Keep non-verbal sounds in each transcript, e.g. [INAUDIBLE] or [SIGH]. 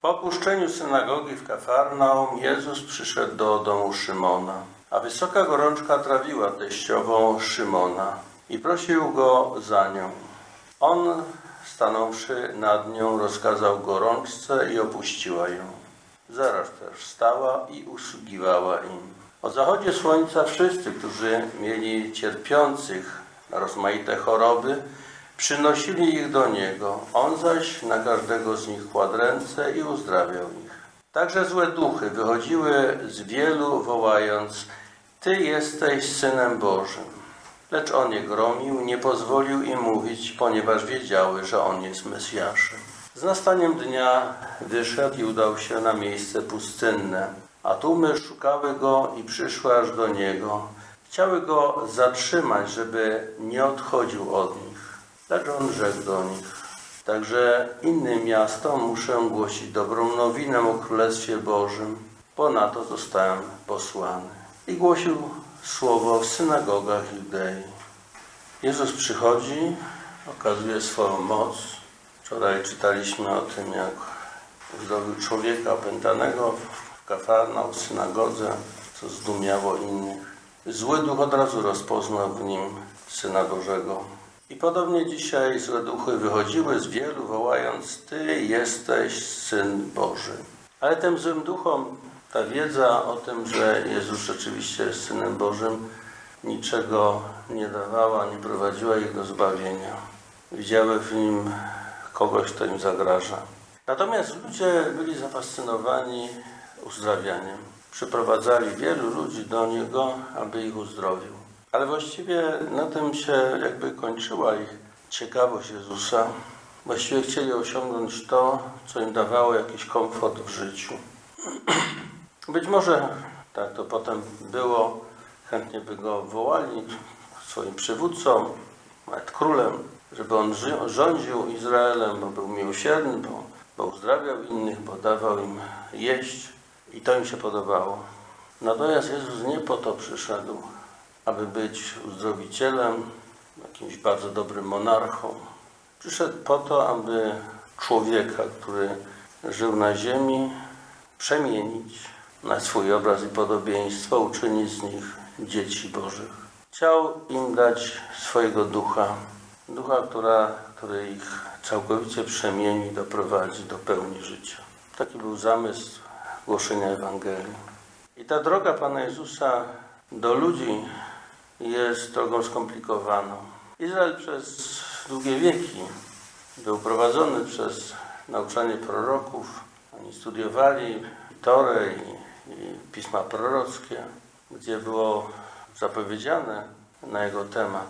Po opuszczeniu synagogi w Kafarnaum Jezus przyszedł do domu Szymona, a wysoka gorączka trawiła teściową Szymona i prosił go za nią. On, stanąwszy nad nią, rozkazał gorączce i opuściła ją. Zaraz też wstała i usługiwała im. O zachodzie słońca wszyscy, którzy mieli cierpiących na rozmaite choroby, przynosili ich do Niego. On zaś na każdego z nich kładł ręce i uzdrawiał ich. Także złe duchy wychodziły z wielu, wołając: Ty jesteś synem Bożym. Lecz on je gromił, nie pozwolił im mówić, ponieważ wiedziały, że on jest Mesjaszem. Z nastaniem dnia wyszedł i udał się na miejsce pustynne, a tłumy szukały go i przyszły aż do niego. Chciały go zatrzymać, żeby nie odchodził od nich. Lecz on rzekł do nich. Także innym miastom muszę głosić dobrą nowinę o Królestwie Bożym, bo na to zostałem posłany. I głosił słowo w synagogach Judei. Jezus przychodzi, okazuje swoją moc. Wczoraj czytaliśmy o tym, jak uzdrowił człowieka opętanego w Kafarnaum, w synagodze, co zdumiało innych. Zły duch od razu rozpoznał w nim Syna Bożego. I podobnie dzisiaj złe duchy wychodziły z wielu, wołając: Ty jesteś Syn Boży. Ale tym złym duchom ta wiedza o tym, że Jezus rzeczywiście jest Synem Bożym, niczego nie dawała, nie prowadziła ich do zbawienia. Widziały w nim kogoś, kto im zagraża. Natomiast ludzie byli zafascynowani uzdrawianiem. Przyprowadzali wielu ludzi do Niego, aby ich uzdrowił. Ale właściwie na tym się jakby kończyła ich ciekawość Jezusa. Właściwie chcieli osiągnąć to, co im dawało jakiś komfort w życiu. [CLEARS THROAT] Być może tak to potem było, chętnie by go wołali swoim przywódcą, nawet królem, żeby on rządził Izraelem, bo był miłosierny, bo, bo uzdrawiał innych, bo dawał im jeść i to im się podobało. Natomiast Jezus nie po to przyszedł, aby być uzdrowicielem, jakimś bardzo dobrym monarchą. Przyszedł po to, aby człowieka, który żył na ziemi, przemienić na swój obraz i podobieństwo, uczynić z nich dzieci Bożych. Chciał im dać swojego ducha, ducha, która, który ich całkowicie przemieni, doprowadzi do pełni życia. Taki był zamysł głoszenia Ewangelii. I ta droga Pana Jezusa do ludzi jest drogą skomplikowaną. Izrael przez długie wieki był prowadzony przez nauczanie proroków. Oni studiowali Torę i, i pisma prorockie, gdzie było zapowiedziane na jego temat.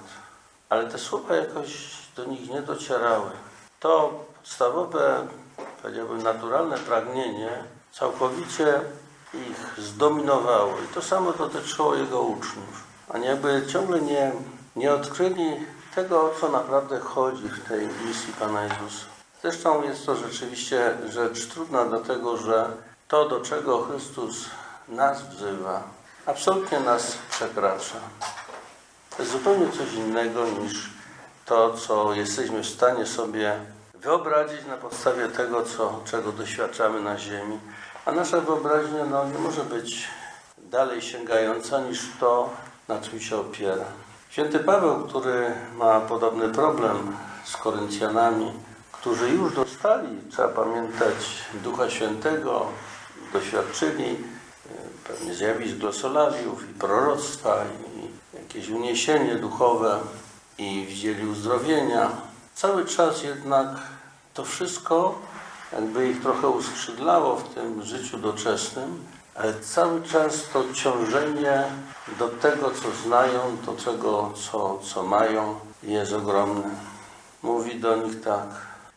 Ale te słowa jakoś do nich nie docierały. To podstawowe, powiedziałbym, naturalne pragnienie całkowicie ich zdominowało. I to samo dotyczyło jego uczniów. Oni jakby ciągle nie, nie odkryli tego, o co naprawdę chodzi w tej misji Pana Jezusa. Zresztą jest to rzeczywiście rzecz trudna, dlatego że to, do czego Chrystus nas wzywa, absolutnie nas przekracza. To jest zupełnie coś innego niż to, co jesteśmy w stanie sobie wyobrazić na podstawie tego, co, czego doświadczamy na ziemi. A nasza wyobraźnia no, nie może być dalej sięgająca niż to, na czym się opiera. Święty Paweł, który ma podobny problem z Koryncjanami, którzy już dostali, trzeba pamiętać, Ducha Świętego, doświadczyli e, pewnie zjawisk glosolariów i proroctwa i jakieś uniesienie duchowe i widzieli uzdrowienia. Cały czas jednak to wszystko jakby ich trochę uskrzydlało w tym życiu doczesnym, ale cały czas to ciążenie do tego, co znają, do tego, co, co mają, jest ogromne. Mówi do nich tak.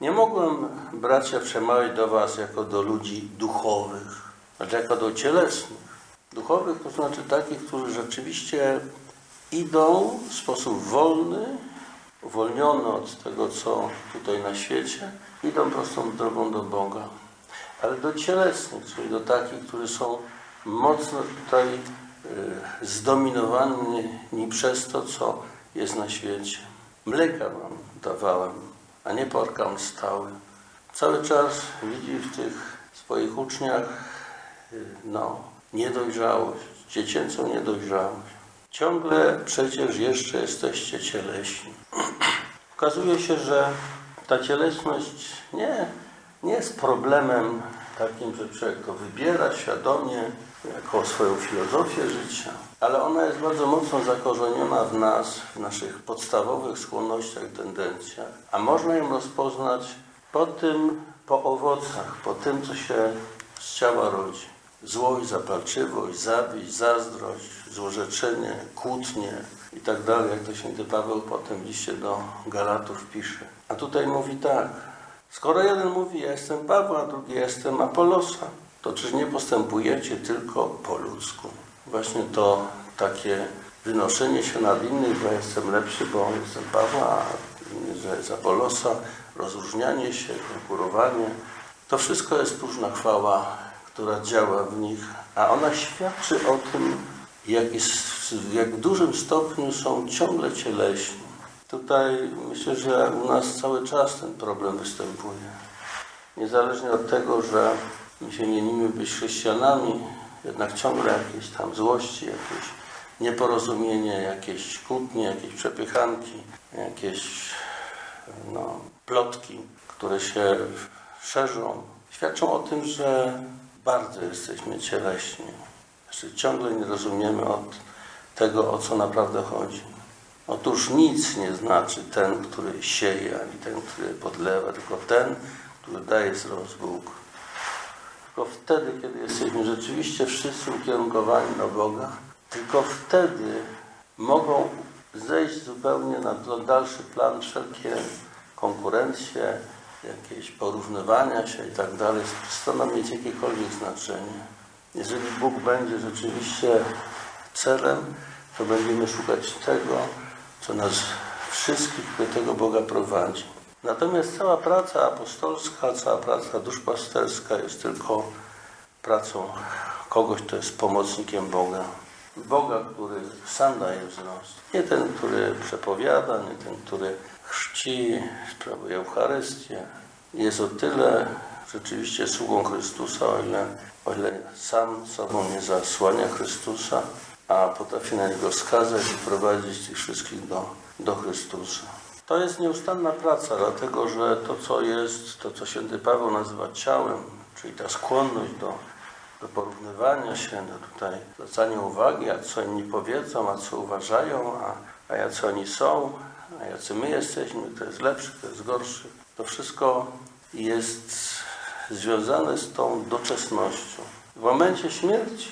Nie mogłem, bracia, przemawiać do was jako do ludzi duchowych, znaczy jako do cielesnych. Duchowych to znaczy takich, którzy rzeczywiście idą w sposób wolny, uwolniony od tego, co tutaj na świecie, idą prostą drogą do Boga ale do cielesnych, czyli do takich, którzy są mocno tutaj y, zdominowani przez to, co jest na świecie. Mleka wam dawałem, a nie porkam stały. Cały czas widzi w tych swoich uczniach y, no, niedojrzałość, dziecięcą niedojrzałość. Ciągle przecież jeszcze jesteście cieleśni. [CLEARS THROAT] Okazuje się, że ta cielesność nie, nie jest problemem takim, że człowiek to wybiera świadomie jako swoją filozofię życia, ale ona jest bardzo mocno zakorzeniona w nas, w naszych podstawowych skłonnościach, tendencjach, a można ją rozpoznać po tym, po owocach, po tym, co się z ciała rodzi. Złość, zapalczywość, zawiść, zazdrość, złorzeczenie, kłótnie i tak dalej, jak to święty Paweł potem w liście do Galatów pisze. A tutaj mówi tak, skoro jeden mówi, ja jestem Pawła, a drugi jestem Apolosa, to czyż nie postępujecie tylko po ludzku? Właśnie to takie wynoszenie się nad innych, ja jestem lepszy, bo jestem Pawła, a inny, że jest Apolosa, rozróżnianie się, konkurowanie, to wszystko jest próżna chwała, która działa w nich, a ona świadczy o tym, jak, jest, jak w dużym stopniu są ciągle cieleśni. Tutaj myślę, że u nas cały czas ten problem występuje. Niezależnie od tego, że my się mienimy być chrześcijanami, jednak ciągle jakieś tam złości, jakieś nieporozumienie, jakieś kłótnie, jakieś przepychanki, jakieś no, plotki, które się szerzą, świadczą o tym, że bardzo jesteśmy cieleśni. Znaczy, ciągle nie rozumiemy od tego, o co naprawdę chodzi. Otóż nic nie znaczy ten, który sieje, ani ten, który podlewa, tylko ten, który daje wzrost Bóg. Tylko wtedy, kiedy jesteśmy rzeczywiście wszyscy ukierunkowani na Boga, tylko wtedy mogą zejść zupełnie na dalszy plan wszelkie konkurencje, jakieś porównywania się i tak dalej, przestaną mieć jakiekolwiek znaczenie. Jeżeli Bóg będzie rzeczywiście celem, to będziemy szukać tego, co nas wszystkich do tego Boga prowadzi. Natomiast cała praca apostolska, cała praca duszpasterska jest tylko pracą kogoś, kto jest pomocnikiem Boga. Boga, który sam daje wzrost. Nie ten, który przepowiada, nie ten, który chrzci, sprawuje Eucharystię. Jest o tyle rzeczywiście sługą Chrystusa, o ile, o ile sam sobą nie zasłania Chrystusa, a potrafi na niego skazać i prowadzić tych wszystkich do, do Chrystusa. To jest nieustanna praca, dlatego że to, co jest, to, co święty Paweł nazywa ciałem, czyli ta skłonność do, do porównywania się, do tutaj zwracania uwagi, a co inni powiedzą, a co uważają, a, a jacy oni są, a jacy my jesteśmy, kto jest lepszy, kto jest gorszy. To wszystko jest związane z tą doczesnością. W momencie śmierci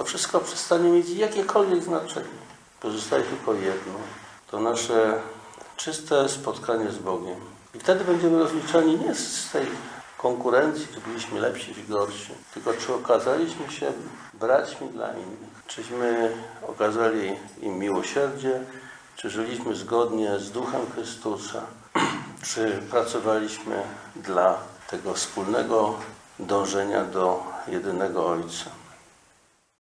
to wszystko przestanie mieć jakiekolwiek znaczenie. Pozostaje tylko jedno. To nasze czyste spotkanie z Bogiem. I wtedy będziemy rozliczani nie z tej konkurencji, czy byliśmy lepsi, czy gorsi, tylko czy okazaliśmy się braćmi dla innych. Czyśmy okazali im miłosierdzie, czy żyliśmy zgodnie z Duchem Chrystusa, [CLEARS THROAT] czy pracowaliśmy dla tego wspólnego dążenia do jedynego Ojca.